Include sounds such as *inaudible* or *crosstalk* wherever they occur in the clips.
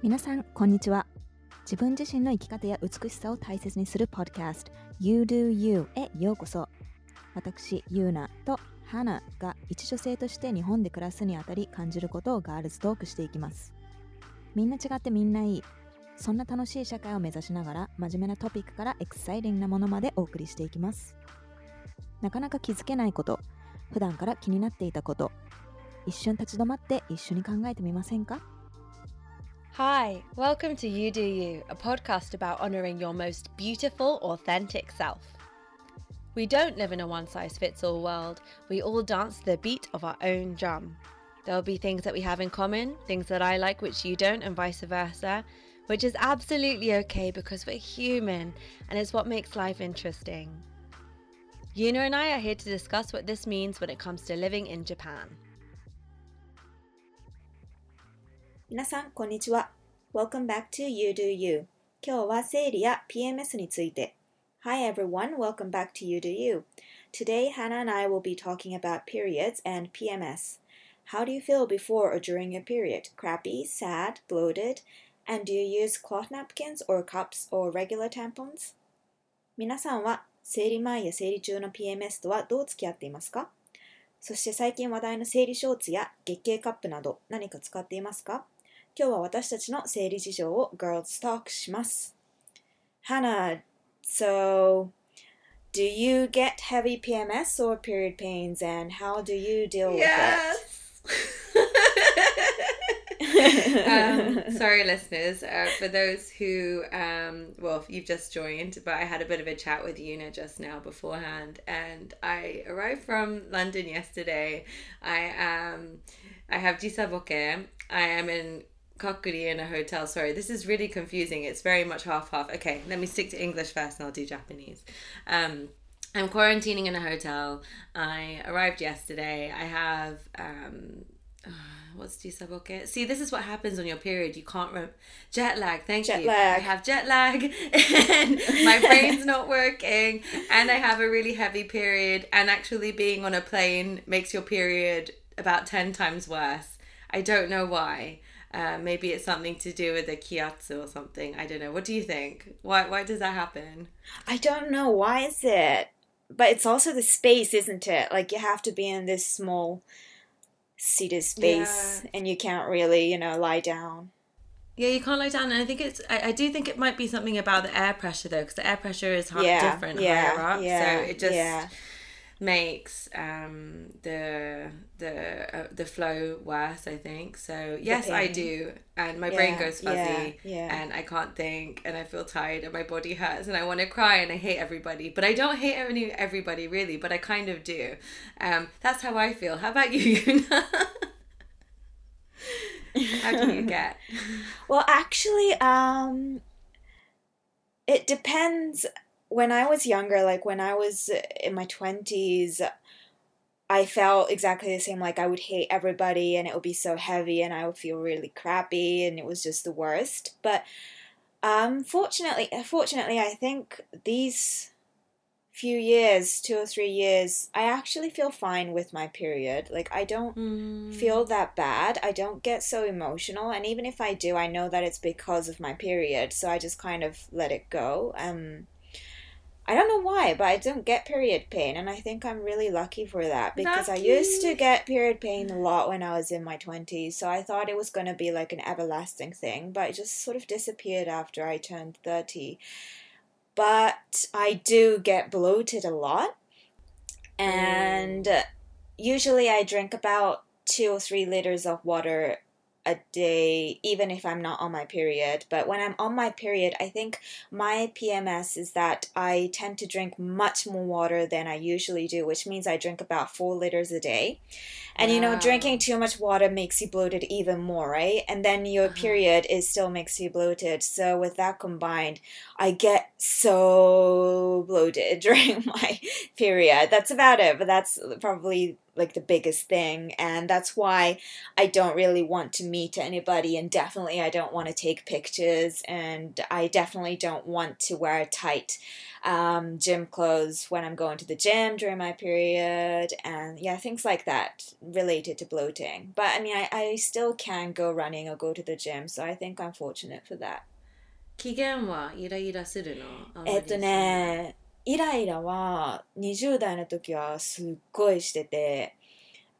皆さん、こんにちは。自分自身の生き方や美しさを大切にするポッドキャスト You Do You へようこそ。私、ユーナとハナが一女性として日本で暮らすにあたり感じることをガールズトークしていきます。みんな違ってみんないい。そんな楽しい社会を目指しながら真面目なトピックからエクサイティングなものまでお送りしていきます。なかなか気づけないこと、普段から気になっていたこと、一瞬立ち止まって一緒に考えてみませんか？Hi, welcome to You Do You, a podcast about honoring your most beautiful, authentic self. We don't live in a one size fits all world. We all dance to the beat of our own drum. There'll be things that we have in common, things that I like which you don't, and vice versa, which is absolutely okay because we're human and it's what makes life interesting. Yuna and I are here to discuss what this means when it comes to living in Japan. 皆さん、こんにちは。Welcome back to You Do You. 今日は生理や PMS について。Hi everyone, welcome back to You Do You. Today, Hannah and I will be talking about periods and PMS. How do you feel before or during your period? Crappy, sad, bloated? And do you use cloth napkins or cups or regular tampons? 皆さんは生理前や生理中の PMS とはどう付き合っていますかそして最近話題の生理ショーツや月経カップなど何か使っていますか 今日は私たちの生理事情を Girls Talk します。Hannah, so do you get heavy PMS or period pains and how do you deal with it? *laughs* um, sorry, listeners. Uh, for those who, um, well, you've just joined, but I had a bit of a chat with Yuna just now beforehand, and I arrived from London yesterday. I am. Um, I have Disa I am in Kakuri in a hotel. Sorry, this is really confusing. It's very much half half. Okay, let me stick to English first, and I'll do Japanese. Um, I'm quarantining in a hotel. I arrived yesterday. I have um, *sighs* what's jisaboke? See, this is what happens on your period. You can't rem- jet lag. Thank Jet you. lag. I have jet lag, *laughs* and my brain's not working, and I have a really heavy period. And actually, being on a plane makes your period about ten times worse. I don't know why. Uh, maybe it's something to do with the kiatsu or something. I don't know. What do you think? Why why does that happen? I don't know why is it, but it's also the space, isn't it? Like you have to be in this small seated space, Yeah. and you can't really, you know, lie down. Yeah, you can't lie down, and I think it's. I, I do think it might be something about the air pressure though, because the air pressure is hi- Yeah, different yeah, higher up, yeah, so it just. Makes um, the the uh, the flow worse. I think so. Yes, I do, and my brain goes fuzzy, yeah, yeah. and I can't think, and I feel tired, and my body hurts, and I want to cry, and I hate everybody, but I don't hate any everybody really, but I kind of do. Um, that's how I feel. How about you? Yuna? *laughs* how do you *laughs* get? Well, actually, um, it depends. When I was younger, like when I was in my 20s, I felt exactly the same. Like I would hate everybody and it would be so heavy and I would feel really crappy and it was just the worst. But um, fortunately, fortunately, I think these few years, two or three years, I actually feel fine with my period. Like I don't Mm. feel that bad. I don't get so emotional, and even if I do, I know that it's because of my period, so I just kind of let it go. Um, I don't know why, but I don't get period pain, and I think I'm really lucky for that because I used to get period pain a lot when I was in my 20s, so I thought it was going to be like an everlasting thing, but it just sort of disappeared after I turned 30. But I do get bloated a lot, and uh, usually I drink about two or three liters of water a day, even if I'm not on my period. But when I'm on my period, I think my PMS is that I tend to drink much more water than I usually do, which means I drink about four liters a day. And you know, drinking too much water makes you bloated even more, right? And then your Uh-huh. period is still makes you bloated. So with that combined, I get so bloated *laughs* during my period. That's about it, but that's probably like the biggest thing and that's why I don't really want to meet anybody and definitely I don't want to take pictures and I definitely don't want to wear tight um, gym clothes when I'm going to the gym during my period and yeah things like that related to bloating but I mean I, I still can go running or go to the gym so I think I'm fortunate for that 期限はイライラするのあんまりえっとね イライラは20代の時はすっごいしてて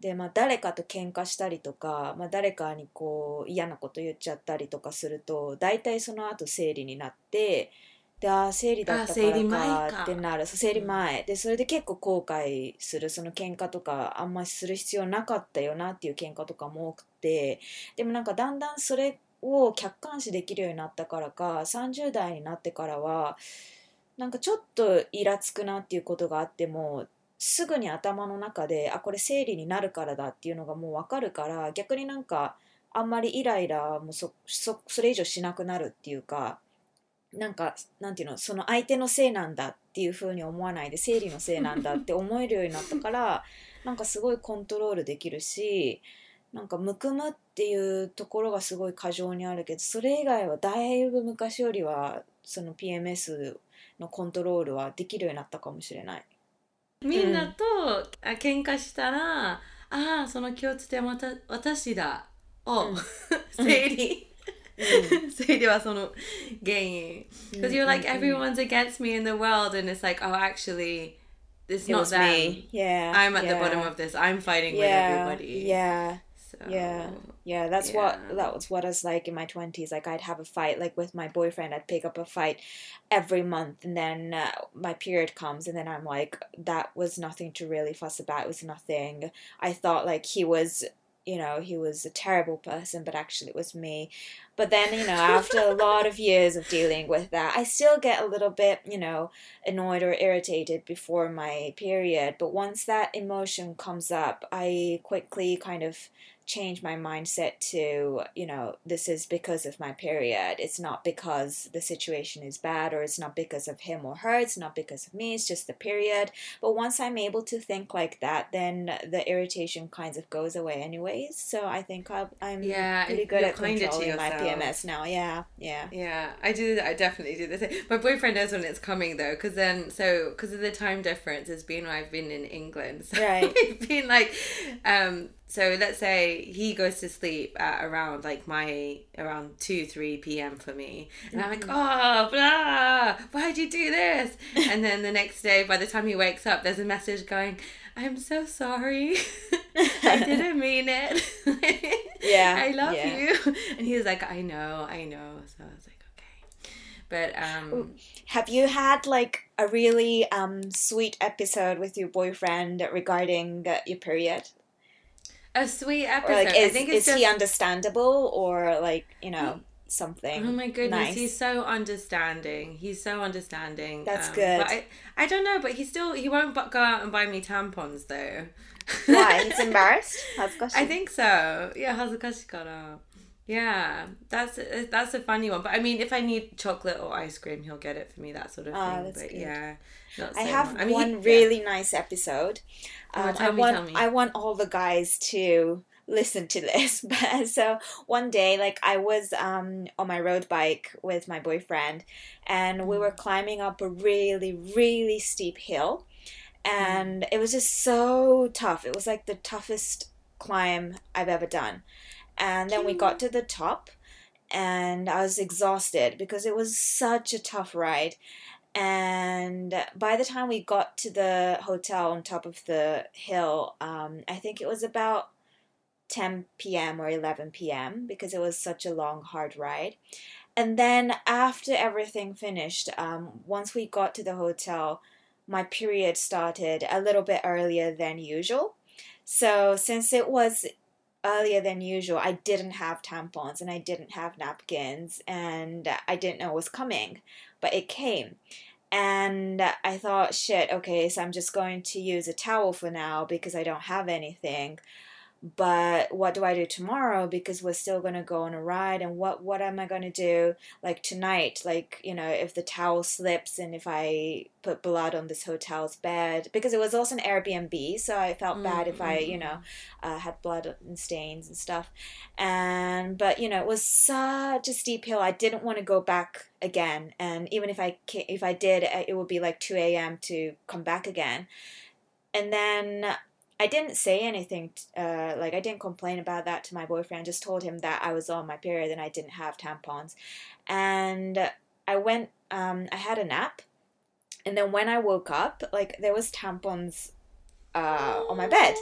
で、まあ、誰かと喧嘩したりとか、まあ、誰かにこう嫌なこと言っちゃったりとかすると大体その後生理になってであー生理だったからかか。ってなる。生理前、でそれで結構後悔する。その喧嘩とかあんまりする必要なかったよなっていう喧嘩とかも多くてでもなんかだんだんそれを客観視できるようになったからか30代になってからはなんかちょっとイラつくなっていうことがあってもすぐに頭の中であこれ生理になるからだっていうのがもう分かるから逆になんかあんまりイライラもそそそれ以上しなくなるっていうかなんかなんていうのその相手のせいなんだっていうふうに思わないで生理のせいなんだって思えるようになったから *laughs* なんかすごいコントロールできるしなんかむくむっていうところがすごい過剰にあるけどそれ以外はだいぶ昔よりはその PMS のコントロールはできるようになったかもしれない。みんなと、あ喧嘩したらああその共通点はた私だを、うん整理整理はその原因 because you're like うんうんうん everyone's against me in the world and it's like oh actually it's It not was me. Yeah. I'm at the yeah, bottom of this I'm fighting with yeah, everybody Yeah. So, Yeah. Yeah, that's what that was what I was like in my twenties. Like I'd have a fight, like with my boyfriend, I'd pick up a fight every month, and then uh, my period comes, and then I'm like, that was nothing to really fuss about. It was nothing. I thought like he was, you know, he was a terrible person, but actually it was me. But then, you know, after a lot of years of dealing with that, I still get a little bit, you know, annoyed or irritated before my period. But once that emotion comes up, I quickly kind of change my mindset to, you know, this is because of my period. It's not because the situation is bad or it's not because of him or her. It's not because of me. It's just the period. But once I'm able to think like that, then the irritation kind of goes away anyways. So I think I'll, I'm Yeah, pretty good at controlling my. PMS now. Yeah, yeah. Yeah, I do. I definitely do the same. My boyfriend knows when it's coming though, because then so because of the time difference, it's been I've been in England, *laughs* so Right. *laughs* it's been like, um. So let's say he goes to sleep at around like my around two three p.m. for me, and I'm like, oh blah, why'd you do this? *laughs* And then the next day, by the time he wakes up, there's a message going. I'm so sorry. *laughs* I didn't *laughs* mean it. Yeah, I love yeah. you. And he was like, I know, I know. So I was like, okay. But um Have you had like a really um sweet episode with your boyfriend regarding uh, your period? a sweet Or episode. like, I is, think it's is just he understandable or like you know something? Oh my goodness, nice? he's so understanding. He's so understanding. That's Um, good. But I, I don't know, but he still he won't bu- go out and buy me tampons though. Why? He's embarrassed. *laughs* 恥ずかしい I think so. Yeah, 恥ずかしいから. yeah, that's a, that's a funny one. But I mean, if I need chocolate or ice cream, he'll get it for me. That sort of Ah, thing. but good. yeah, not I have. I mean, one he- yeah. really nice episode. Oh, Um, I tell me, want. I want all the guys to listen to this. *laughs* But so one day, like I was um, on my road bike with my boyfriend, and we were climbing up a really really steep hill, and Mm. it was just so tough. It was like the toughest climb I've ever done. And then we got to the top, and I was exhausted because it was such a tough ride. And by the time we got to the hotel on top of the hill, um, I think it was about 10 p.m. or 11 p.m. because it was such a long, hard ride. And then after everything finished, um, once we got to the hotel, my period started a little bit earlier than usual. So since it was earlier than usual, I didn't have tampons and I didn't have napkins and I didn't know it was coming, but it came. And I thought, shit, okay, so I'm just going to use a towel for now because I don't have anything. But what do I do tomorrow because we're still going to go on a ride and what what am I going to do like tonight? Like you know if the towel slips and if I put blood on this hotel's bed because it was also an Airbnb so I felt bad if I you know uh, had blood and stains and stuff. And but you know it was such a steep hill. I didn't want to go back again. And even if I if I did it would be like 2 a.m. to come back again. And then I didn't say anything, uh, like I didn't complain about that to my boyfriend. I just told him that I was on my period and I didn't have tampons. And I went, um, I had a nap. And then when I woke up, like there was tampons uh, on my bed.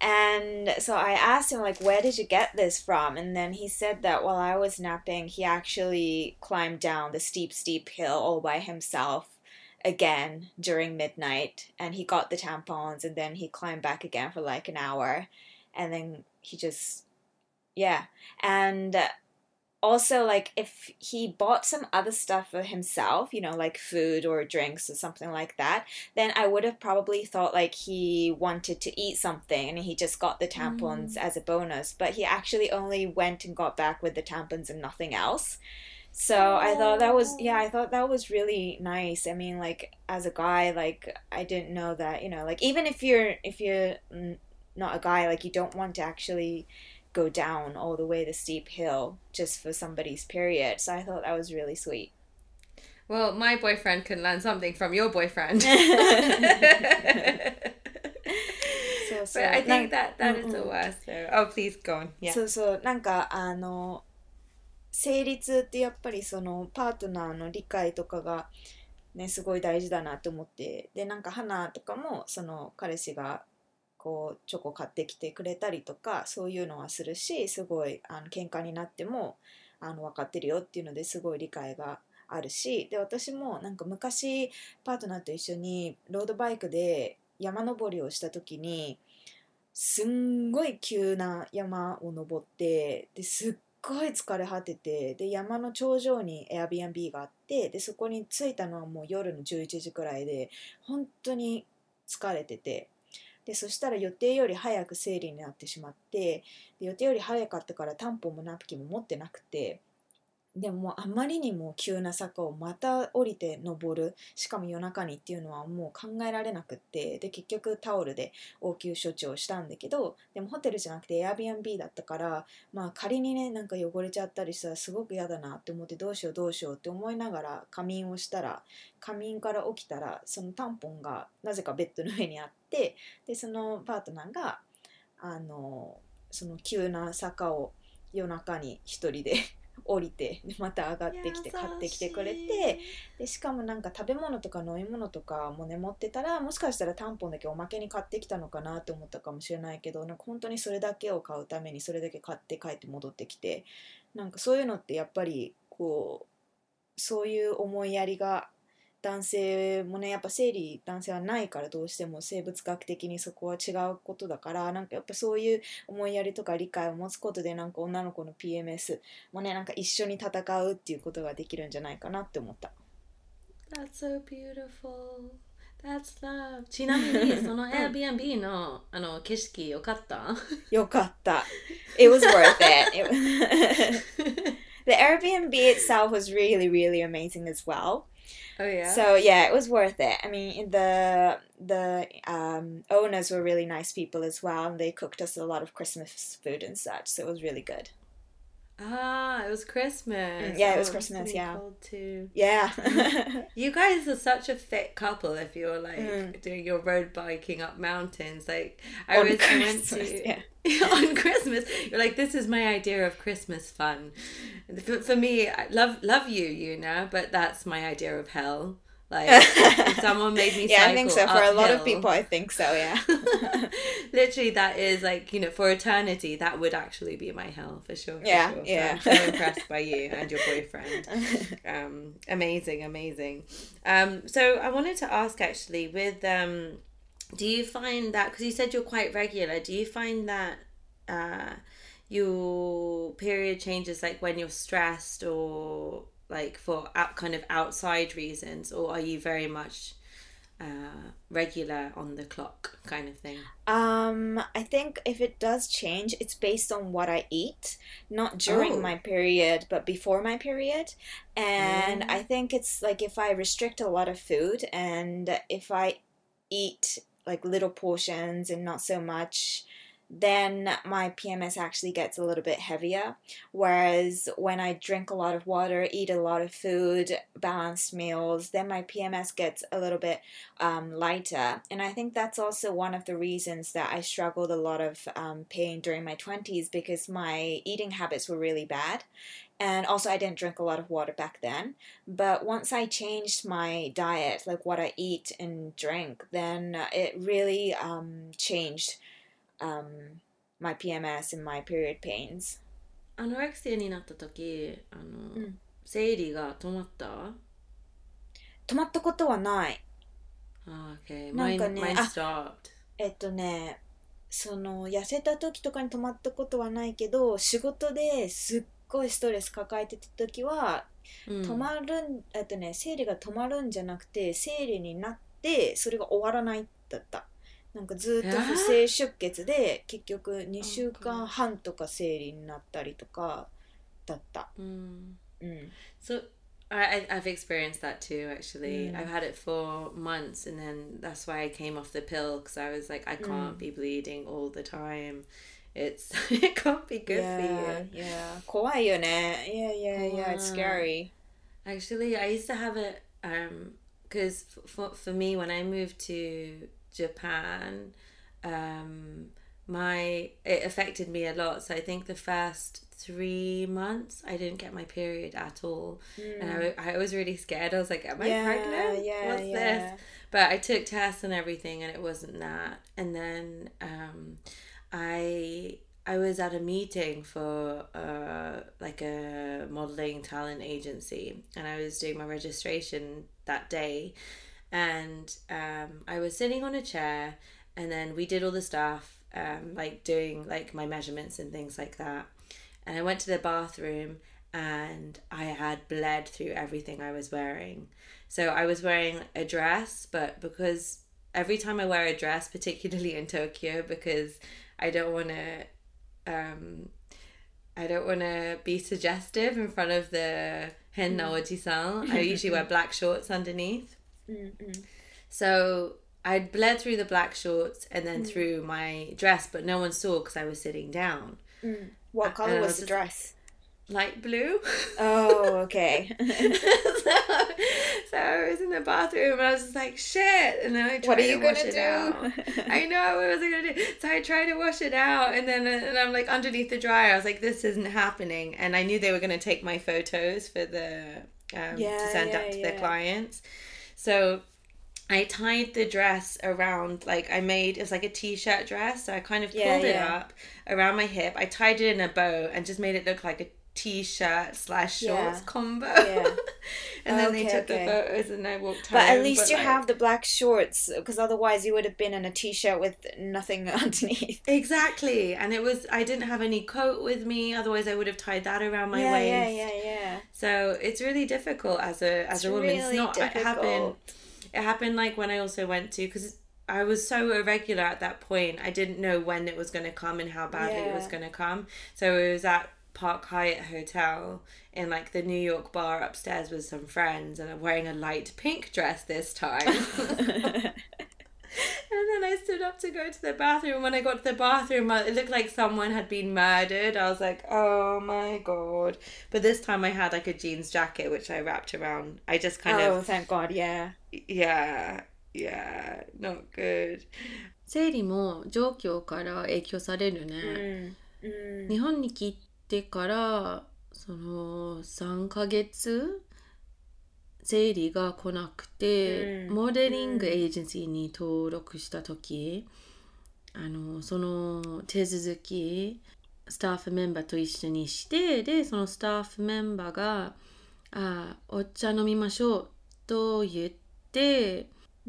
And so I asked him, like, where did you get this from? And then he said that while I was napping, he actually climbed down the steep, steep hill all by himself again during midnight and he got the tampons and then he climbed back again for like an hour and then he just yeah. And also like if he bought some other stuff for himself you know like food or drinks or something like that then i would have probably thought like he wanted to eat something and he just got the tampons mm. as a bonus. But he actually only went and got back with the tampons and nothing else so I thought that was yeah, I thought that was really nice. I mean, like as a guy, like I didn't know that, you know, like even if you're if you're not a guy, like you don't want to actually go down all the way the steep hill just for somebody's period. So I thought that was really sweet. Well, my boyfriend can learn something from your boyfriend. so, *laughs* *laughs* so, but I think that that is the worst. So, oh, please go on. Yeah. そうそうなんかあの 成立ってやっぱりそのパートナーの理解とかがねすごい大事だなと思ってでなんか花とかもその彼氏がこうチョコ買ってきてくれたりとかそういうのはするしすごいあの喧嘩になってもあの分かってるよっていうのですごい理解があるしで私もなんか昔パートナーと一緒にロードバイクで山登りをした時にすんごい急な山を登ってですっごい疲れ果ててで山の頂上に Airbnb があってでそこに着いたのはもう夜の11時くらいで本当に疲れててでそしたら予定より早く生理になってしまって予定より早かったからタンポもナプキンも持ってなくてでもあまりにも急な坂をまた降りて登るしかも夜中にっていうのはもう考えられなくってで結局タオルで応急処置をしたんだけどでもホテルじゃなくて Airbnb だったからまあ仮にねなんか汚れちゃったりしたらすごく嫌だなって思ってどうしようどうしようって思いながら仮眠をしたら仮眠から起きたらそのタンポンがなぜかベッドの上にあってでそのパートナーがあのその急な坂を夜中に一人で降りてまた上がってきて買ってきてくれてでしかもなんか食べ物とか飲み物とかもね持ってたらもしかしたらタンポンだけおまけに買ってきたのかなと思ったかもしれないけどなんか本当にそれだけを買うためにそれだけ買って帰って戻ってきてなんかそういうのってやっぱりこうそういう思いやりが男性もねやっぱ生理男性はないからどうしても生物学的にそこは違うことだからなんかやっぱそういう思いやりとか理解を持つことでなんか女の子の PMS もねなんか一緒に戦うっていうことができるんじゃないかなって思った。That's so beautiful. That's love. ちなみにその *laughs* Airbnb のあの景色よかった？よかった。It was worth it. *laughs* it *laughs* the Airbnb itself was really, really amazing as well. Oh yeah. So yeah, it was worth it. I mean, the the um, owners were really nice people as well, and they cooked us a lot of Christmas food and such. So it was really good. Ah, it was Christmas. Mm, yeah, it was oh, Christmas. Yeah. Cold Too. Yeah. *laughs* you guys are such a fit couple. If you're like mm. doing your road biking up mountains, like I on was went to yeah. *laughs* on Christmas. You're like, this is my idea of Christmas fun. For, for me, I love love you, you know, but that's my idea of hell. Like *laughs* someone made me Yeah, I think so. For uphill. a lot of people I think so, yeah. *laughs* Literally that is like, you know, for eternity that would actually be my hell for sure. For yeah. Sure. Yeah. So I'm so impressed by you and your boyfriend. *laughs* Um amazing, amazing. Um so I wanted to ask actually with um do you find that because you said you're quite regular, do you find that uh your period changes like when you're stressed or like for out, kind of outside reasons or are you very much uh, regular on the clock kind of thing? Um, I think if it does change, it's based on what I eat, not during Oh. my period, but before my period. And Mm. I think it's like if I restrict a lot of food and if I eat like little portions and not so much, then my PMS actually gets a little bit heavier. Whereas when I drink a lot of water, eat a lot of food, balanced meals, then my PMS gets a little bit um, lighter. And I think that's also one of the reasons that I struggled a lot of um, pain during my 20s because my eating habits were really bad. And also, I didn't drink a lot of water back then. But once I changed my diet, like what I eat and drink, then it really um, changed um, my PMS and my period pains. アノレクシアになった時あの、うん生理が止まった？止まったことはない。あー OK なんかねえっとね、その痩せた時とかに止まったことはないけど、仕事ですっごいストレス抱えてた時は、うん止まるん、えっとね、生理が止まるんじゃなくて、生理になって、それが終わらないだった。なんかずっと不正出血で、結局2週間半とか生理になったりとかだった。うんうん。So I, I've experienced that too. Actually, Mm. I've had it for months, and then that's why I came off the pill because I was like, I can't Mm. be bleeding all the time. It's it can't be good yeah, for you. yeah. 怖いよね。Yeah, yeah, yeah. It's scary. Actually, I used to have it um because for for me when I moved to Japan, um my it affected me a lot. So I think the first three months I didn't get my period at all. and I, I was really scared. I was like, "Am I yeah, pregnant? yeah, What's yeah. this?" But I took tests and everything, and it wasn't that. And then um, I I was at a meeting for uh, like a modeling talent agency, and I was doing my registration that day. And um, I was sitting on a chair, and then we did all the stuff, um, like doing like my measurements and things like that. And I went to the bathroom, and I had bled through everything I was wearing. So I was wearing a dress, but because every time I wear a dress, particularly in Tokyo, because I don't want to, um, I don't want to be suggestive in front of the hen oji-san. I *laughs* usually wear black shorts underneath. Mm-mm. So I bled through the black shorts and then mm. through my dress, but no one saw because I was sitting down. Mm. What color was, was the dress? Light blue. *laughs* Oh, okay. *laughs* so, so, I was in the bathroom and I was just like, shit. And then I tried what are you to gonna wash do? it out. *laughs* I know what was I gonna do? So I tried to wash it out, and then and I'm like underneath the dryer. I was like, this isn't happening. And I knew they were gonna take my photos for the um, yeah, to send yeah, up to yeah. their clients. So I tied the dress around like I made it was like a t-shirt dress. So I kind of pulled Yeah, it up around my hip. I tied it in a bow and just made it look like a t-shirt slash shorts Yeah. combo. Yeah. *laughs* and then they took okay. the photos and I walked home. But at least you like- have the black shorts, because otherwise you would have been in a t-shirt with nothing *laughs* underneath. Exactly. And it was I didn't have any coat with me, otherwise I would have tied that around my yeah, waist. yeah, yeah, yeah. So it's really difficult as a as It's a woman. it's really not it happened difficult. it happened like when I also went to because I was so irregular at that point. I didn't know when it was going to come and how badly it was going to come. So it was at Park Hyatt Hotel in like the New York bar upstairs with some friends, and I'm wearing a light pink dress this time. *laughs* And then I stood up to go to the bathroom. When I got to the bathroom, uh, it looked like someone had been murdered. I was like, oh my god. But this time I had like a jeans jacket, which I wrapped around. I just kind oh, of, thank God, yeah. yeah, yeah, not good. 生理も状況から影響されるね。うん。うん。日本に来 てからその3ヶ月生理が来なくて、うん。モデリングエージェンシーに登録した時、あのその手続きスタッフメンバーと一緒にしてでそのスタッフメンバーが「あお茶飲みましょう」と言って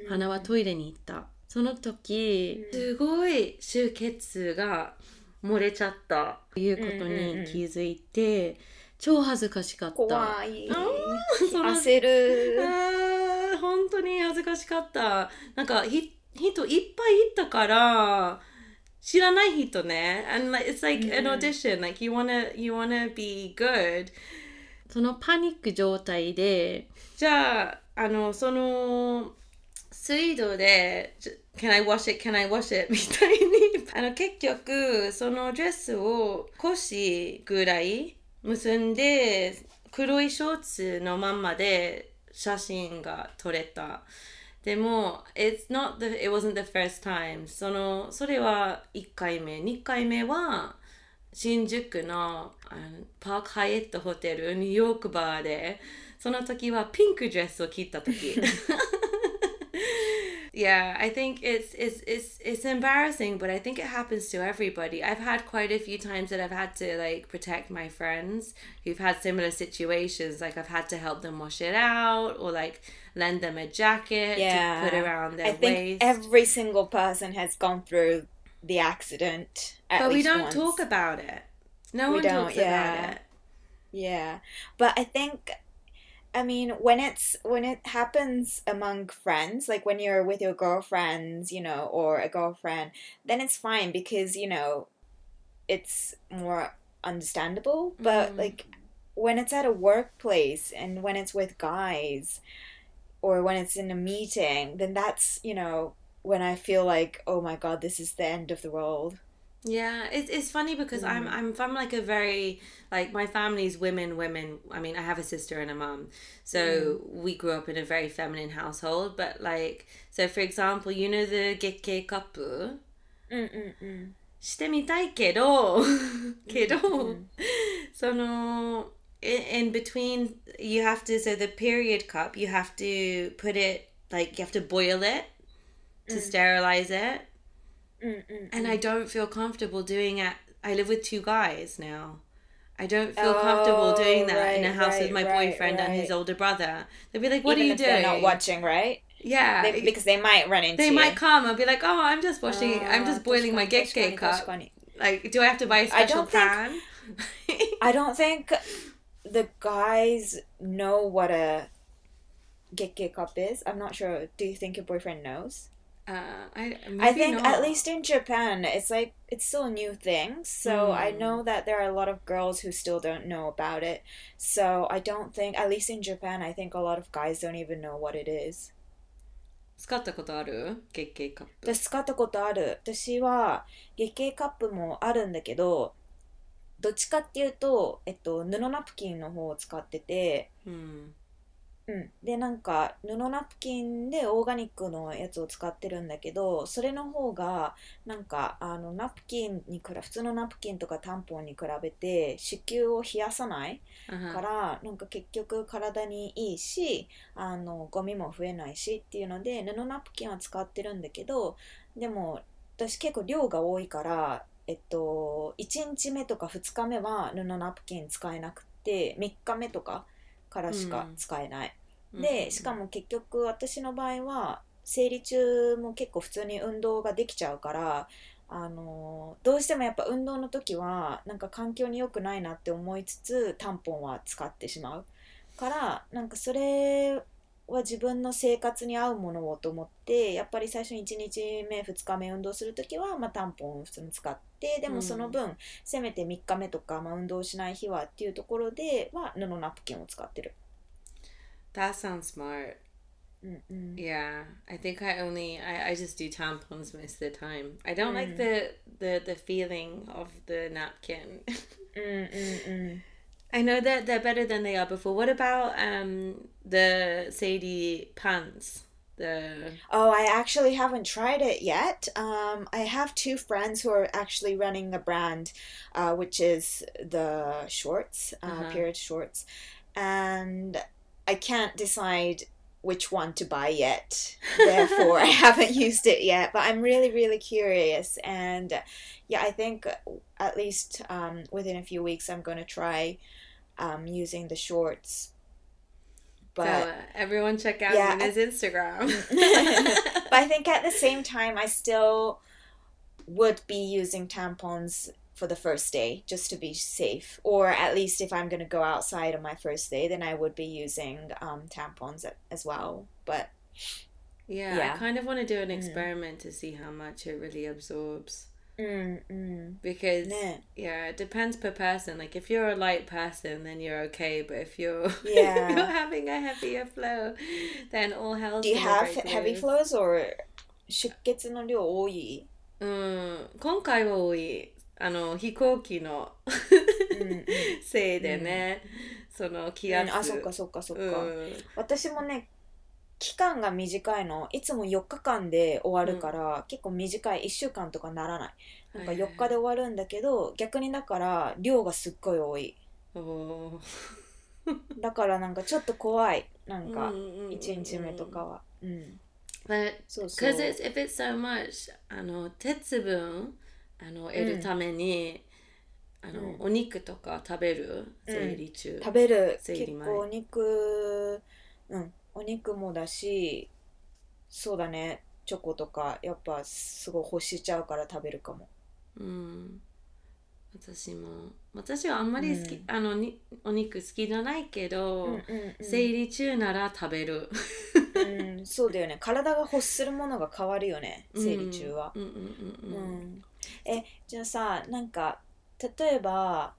花はトイレに行った。その時うん。すごい出血が漏れちゃったということうんうんうんに気づいて超恥ずかしかった怖い。焦る。本当に恥ずかしかった。なんか、ひ人いっぱいいたから、知らない人ね。And like, it's like an audition. Like, you wanna, you wanna be good. そのパニック状態で、じゃあ、あの、その、水道で、じ Can I wash it? Can I wash it? *laughs* みたいに。あの、結局、そのドレスを腰ぐらい結んで、黒いショーツのまんまで写真が撮れた。でも、it's not the, it wasn't the first time. その、それは1回目。2回目は、新宿のあのパークハイエットホテルニューヨークバーでその時はピンクドレスを着た時 *laughs* Yeah, I think it's it's it's it's embarrassing, but I think it happens to everybody. I've had quite a few times that I've had to like protect my friends who've had similar situations. Like I've had to help them wash it out or like lend them a jacket Yeah. to put around their I think waist. every single person has gone through the accident. At but we don't once. talk about it. No We one don't, talks yeah. about it. Yeah, but I think, I mean, when it's when it happens among friends, like when you're with your girlfriends, you know, or a girlfriend, then it's fine because you know, it's more understandable. But Mhm. like when it's at a workplace and when it's with guys, or when it's in a meeting, then that's you know when I feel like, oh my god, this is the end of the world. Yeah, it's it's funny because I'm Mm. I'm from like a very like my family's women women. I mean, I have a sister and a mum, so Mm. we grew up in a very feminine household. But like, so for example, you know the 月経カップ Mm-mm-mm. してみたいけどけど、うんその *laughs* in, in between you have to so the period cup you have to put it like you have to boil it to sterilize it Mm-mm-mm. And I don't feel comfortable doing it. I live with two guys now. I don't feel oh, comfortable doing that right, in a house right, with my right, boyfriend and his older brother. They'd be like, "What Even are you doing?" Not watching, right? Yeah, they, because they might run into. They you. might come and be like, "Oh, I'm just washing. Oh, I'm just boiling my get cake cup. Like, do I have to buy a special pan?" I *laughs* don't think the guys know what a get get cup is. I'm not sure. Do you think your boyfriend knows? Uh, I I think not. at least in Japan, it's like it's still a new thing. So I Hmm. know that there are a lot of girls who still don't know about it. So I don't think, at least in Japan, I think a lot of guys don't even know what it is. 使ったことある月経カップ。私使ったことある私は月経カップもあるんだけどどっちかっていうと、えっと、布ナプキンの方を使ってて、うん。うん、でなんか布ナプキンでオーガニックのやつを使ってるんだけどそれの方がなんかあのナプキンに比べ普通のナプキンとかタンポンに比べて子宮を冷やさないからなんか結局体にいいしあのゴミも増えないしっていうので布ナプキンは使ってるんだけどでも私結構量が多いからえっと1日目とか2日目は布ナプキン使えなくて3日目とかからしか使えない、でしかも結局私の場合は生理中も結構普通に運動ができちゃうからあのどうしてもやっぱ運動の時はなんか環境に良くないなって思いつつタンポンは使ってしまうからなんかそれは自分の生活に合うものをと思ってやっぱり最初に1日目2日目運動する時は、まあ、タンポンを普通に使ってでもその分、せめて3日目とか、まあ、運動しない日はっていうところでは布ナプキンを使ってる。That sounds smart. Mm-mm. Yeah, I think I only I, I just do tampons most of the time. I don't mm. like the the the feeling of the napkin. *laughs* I know that they're better than they are before. What about um the seiri pants? The oh, I actually haven't tried it yet. Um, I have two friends who are actually running the brand, uh, which is the shorts, uh, uh-huh. period shorts, and I can't decide which one to buy yet. Therefore, I *laughs* haven't used it yet. But I'm really, really curious, and yeah, I think at least um, within a few weeks, I'm going to try um, using the shorts. so But uh, everyone check out Yeah, Luna's Instagram. *laughs* *laughs* but I think at the same time, I still would be using tampons for the first day just to be safe. Or at least if I'm going to go outside on my first day, then I would be using um, tampons as well. But yeah, yeah, I kind of want to do an mm. experiment mm. to see how much it really absorbs. Mm, mm. Because yeah, it depends per person. Like if you're a light person, then you're okay. But if you're *laughs* yeah. if you're having a heavier flow, then all hell. Do you have heavy flows or 出血の量多いうん今回は多い あの飛行機のせいでね、うん、その気圧、うん、あそっかそっかそっか、うん、私もね期間が短いの。いつも4日間で終わるから、結構短い1週間とかならない。なんか4日で終わるんだけど、逆にだから量がすっごい多い。だからなんかちょっと怖い。なんか1日目とかは。うん。But because it's if it's so much あの鉄分あの得るために、うん、あの、うん、お肉とか食べる生理中、うん、食べる。結構お肉うん。お肉もだしそうだね。チョコとかやっぱすごい欲しちゃうから食べるかも。うん。私も。私はあんまり好き、うん、あのにお肉好きじゃないけど、うんうんうん、生理中なら食べる。うん、そうだよね。体が欲するものが変わるよね。生理中は、えじゃあさなんか例えば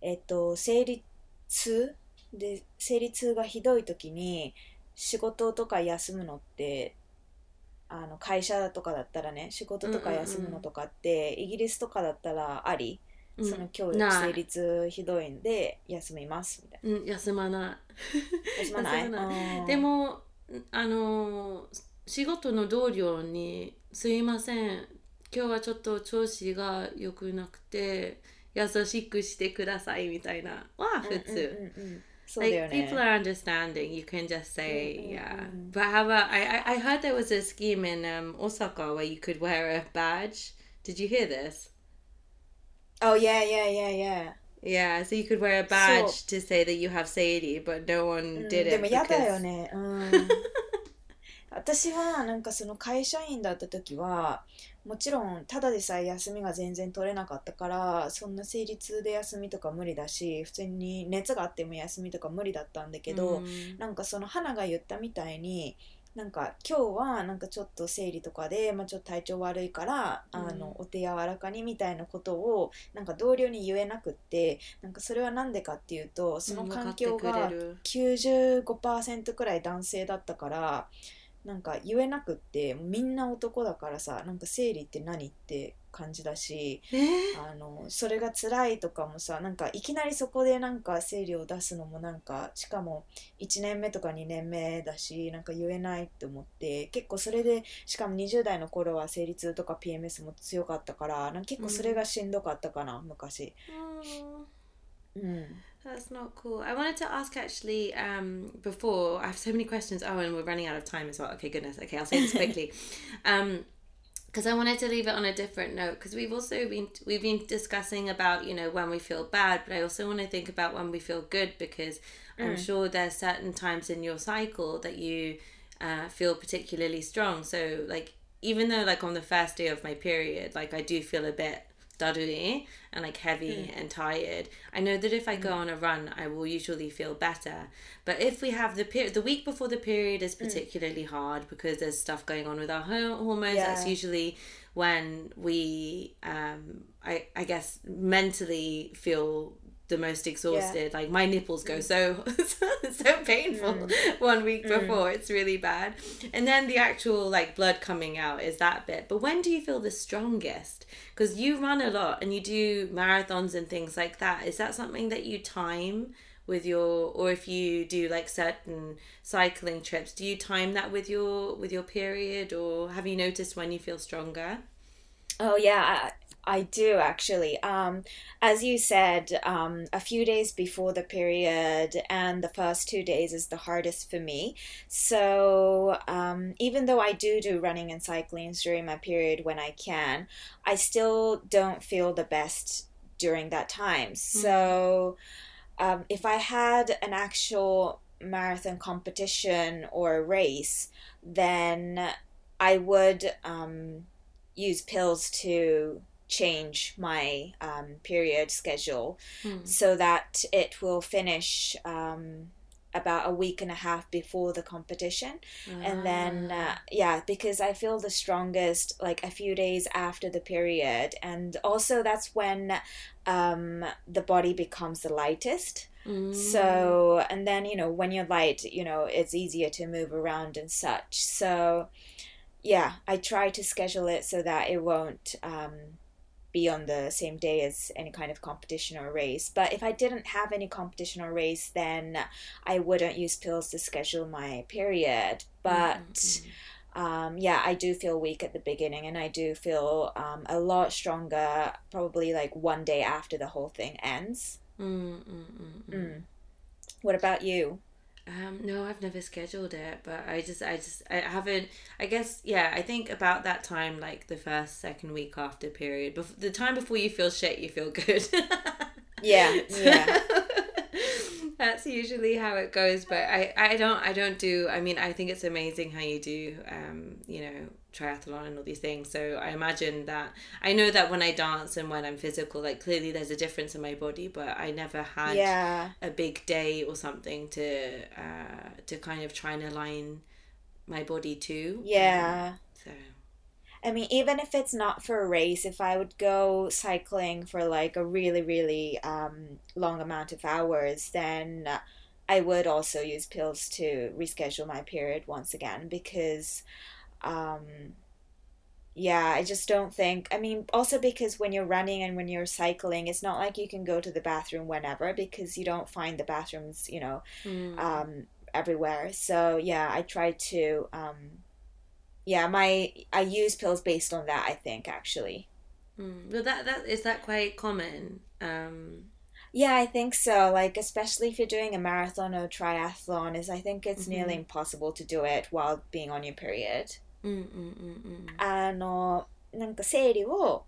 えっと生理痛？で生理痛がひどい時に仕事とか休むのってあの会社とかだったらね仕事とか休むのとかって、イギリスとかだったらあり、その今日生理痛ひどいんで休みますみたいな、うん、休まない。休まない？でもあの仕事の同僚に「すいません今日はちょっと調子が良くなくて優しくしてください」みたいなは普通。Like people are understanding. You can just say, mm-hmm. yeah. But how about I, I? heard there was a scheme in um, Osaka where you could wear a badge. Did you hear this? Oh yeah, yeah, yeah, yeah. Yeah, so you could wear a badge to say that you have Sadie, but no one did it. でも嫌だよね。うん。私はなんかその会社員だった時はもちろんただでさえ休みが全然取れなかったからそんな生理痛で休みとか無理だし普通に熱があっても休みとか無理だったんだけど、うん、なんかその花が言ったみたいになんか今日はなんかちょっと生理とかで、まあ、ちょっと体調悪いから、うん、あのお手柔らかにみたいなことをなんか同僚に言えなくってなんかそれは何でかっていうとその環境が95%くらい男性だったから。なんか言えなくってみんな男だからさなんか生理って何って感じだし、えー、あのそれが辛いとかもさなんかいきなりそこでなんか生理を出すのもなんかしかも1年目とか2年目だしなんか言えないって思って結構それでしかも20代の頃は生理痛とか PMS も強かったからなんか結構それがしんどかったかな、うん、昔。うん That's not cool. I wanted to ask actually um, before. I have so many questions. Oh, and we're running out of time as well. Okay, goodness. Okay, I'll say this quickly. *laughs* um, because I wanted to leave it on a different note because we've also been we've been discussing about you know when we feel bad, but I also want to think about when we feel good because mm. I'm sure there's certain times in your cycle that you uh, feel particularly strong. So like even though like on the first day of my period, like I do feel a bit duddy and like heavy mm. and tired. I know that if I go mm. on a run, I will usually feel better. But if we have the period, the week before the period is mm. particularly mm. hard because there's stuff going on with our hormones. Yeah. That's usually when we, um, I, I guess, mentally feel the most exhausted. Yeah. Like my nipples go mm. so *laughs* so painful mm. one week mm. before. It's really bad. And then the actual like blood coming out is that bit. But when do you feel the strongest? Because you run a lot and you do marathons and things like that. Is that something that you time with your or if you do like certain cycling trips, do you time that with your with your period or have you noticed when you feel stronger? Oh yeah, I do actually. Um, as you said, um, a few days before the period and the first two days is the hardest for me. So um, even though I do do running and cycling during my period when I can, I still don't feel the best during that time. Mm-hmm. So um, if I had an actual marathon competition or race, then I would um, use pills to change my um, period schedule mm. so that it will finish um, about a week and a half before the competition ah. and then uh, ah. yeah because i feel the strongest like a few days after the period and also that's when um, the body becomes the lightest mm. so and then you know when you're light you know it's easier to move around and such so yeah, I try to schedule it so that it won't um, be on the same day as any kind of competition or race. But if I didn't have any competition or race, then I wouldn't use pills to schedule my period. But mm-hmm. um, yeah, I do feel weak at the beginning and I do feel um, a lot stronger probably like one day after the whole thing ends. Mm. mm, mm, mm. What about you? Um, no, I've never scheduled it, but I just, I just, I haven't. I guess, yeah, I think about that time, like the first, second week after period, bef- the time before you feel shit, you feel good. *laughs* Yeah, yeah. That's usually how it goes, but I, I don't, I don't do. I mean, I think it's amazing how you do, um, you know, triathlon and all these things. So I imagine that I know that when I dance and when I'm physical, like clearly there's a difference in my body, but I never had Yeah, a big day or something to uh to kind of try and align my body to. yeah. Um, so I mean, even if it's not for a race, if I would go cycling for like a really, really um, long amount of hours, then I would also use pills to reschedule my period once again because, um, yeah, I just don't think. I mean, also because when you're running and when you're cycling, it's not like you can go to the bathroom whenever because you don't find the bathrooms, you know, mm, um, everywhere. So yeah, I try to um, yeah, my I use pills based on that. I think actually. mm. Well, that that is that quite common. Um, Yeah, I think so. Like especially if you're doing a marathon or triathlon, is I think it's Mhm. nearly impossible to do it while being on your period. うんうんうんうん。あのなんか生理を、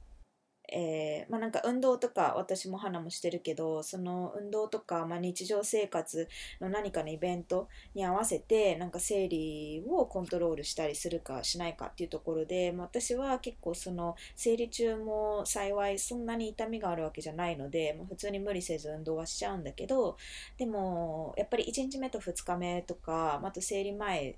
えーまあ、なんか運動とか私も花もしてるけどその運動とか、まあ、日常生活の何かのイベントに合わせてなんか生理をコントロールしたりするかしないかっていうところで、まあ、私は結構その生理中も幸いそんなに痛みがあるわけじゃないので、まあ、普通に無理せず運動はしちゃうんだけどでもやっぱり1日目と2日目とか、あ、と生理前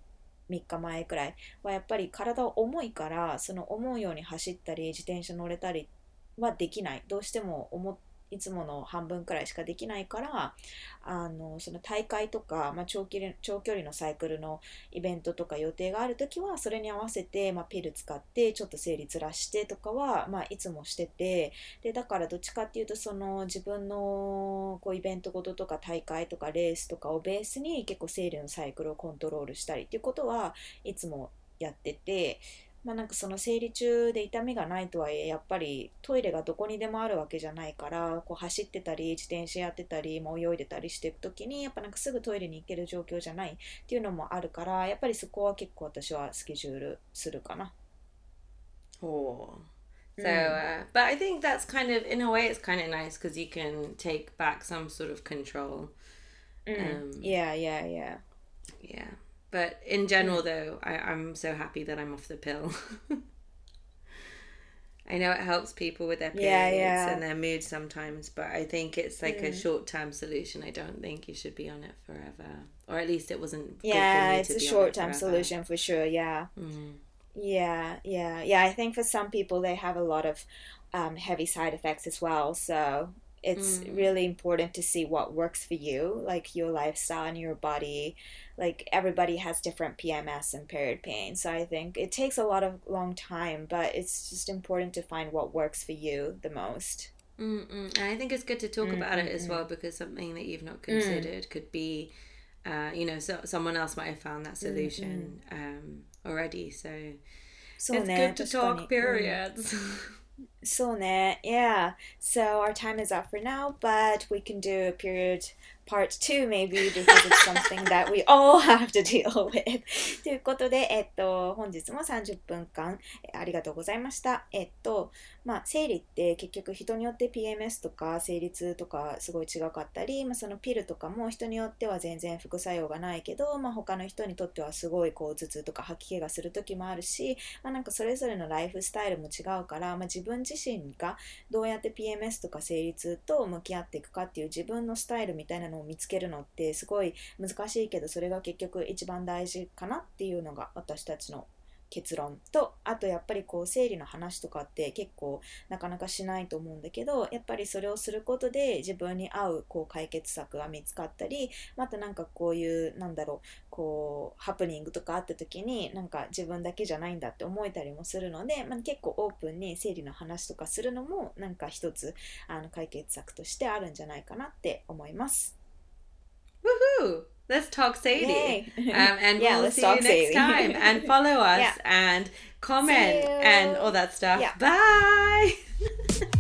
3日前くらいはやっぱり体重いからその思うように走ったり自転車乗れたりってはできないどうしても思いつもの半分くらいしかできないからあのその大会とか、まあ、長距離長距離のサイクルのイベントとか予定がある時はそれに合わせて、まあ、ピル使ってちょっと生理ずらしてとかは、まあ、いつもしててでだからどっちかっていうとその自分のこうイベントごととか大会とかレースとかをベースに結構生理のサイクルをコントロールしたりっていうことはいつもやってて。まあ、なんかその生理中で痛みがないとはいえやっぱりトイレがどこにでもあるわけじゃないからこう走ってたり自転車やってたり、まあ、泳いでたりしていく時にやっぱなんかすぐトイレに行ける状況じゃないっていうのもあるからやっぱりそこは結構私はスケジュールするかな。Oh. So, Mm. uh, but I think that's kind of, in a way, it's kind of nice because you can take back some sort of control. うん、Um, yeah, yeah, yeah. Yeah. But in general, though, I, I'm so happy that I'm off the pill. *laughs* I know it helps people with their periods Yeah, yeah. and their mood sometimes, but I think it's like a Mm. short term solution. I don't think you should be on it forever. Or at least it wasn't. good for Yeah, me it's to a short term solution for sure. Yeah. Mm. Yeah, yeah, yeah. I think for some people they have a lot of um, heavy side effects as well. So it's mm. really important to see what works for you like your lifestyle and your body like everybody has different pms and period pain so i think it takes a lot of long time but it's just important to find what works for you the most Mm-mm. and i think it's good to talk Mm-mm. about it as well mm-hmm. because something that you've not mm. considered mm. could be uh, you know so someone else might have found that solution mm-hmm. um, already so, so it's good to talk mm. periods *laughs* So, yeah. So our time is up for now, but we can do a period part 2 maybe because it's something that we all have to deal *laughs* with. ということで、えっと、本日も30分間えありがとうございました。えっと、まあ、生理って結局人によって PMS とか生理痛とかすごい違かったり、まあ、そのピルとかも人によっては全然副作用がないけど、まあ、他の人にとってはすごいこう頭痛とか吐き気がする時もあるし、まあ、なんかそれぞれのライフスタイルも違うから、まあ、自分自身がどうやって PMS とか生理痛と向き合っていくかっていう自分のスタイルみたいなのを見つけるのってすごい難しいけどそれが結局一番大事かなっていうのが私たちの結論とあとやっぱりこう生理の話とかって結構なかなかしないと思うんだけどやっぱりそれをすることで自分に合うこう解決策が見つかったりまたなんかこういうなんだろうこうハプニングとかあった時になんか自分だけじゃないんだって思えたりもするので、まあ、結構オープンに生理の話とかするのもなんか一つあの解決策としてあるんじゃないかなって思います。Woohoo! Let's talk seiri. Um, and *laughs* yeah, we'll see you next seiri. time. And *laughs* follow us yeah. and comment and all that stuff. Yeah. Bye. *laughs*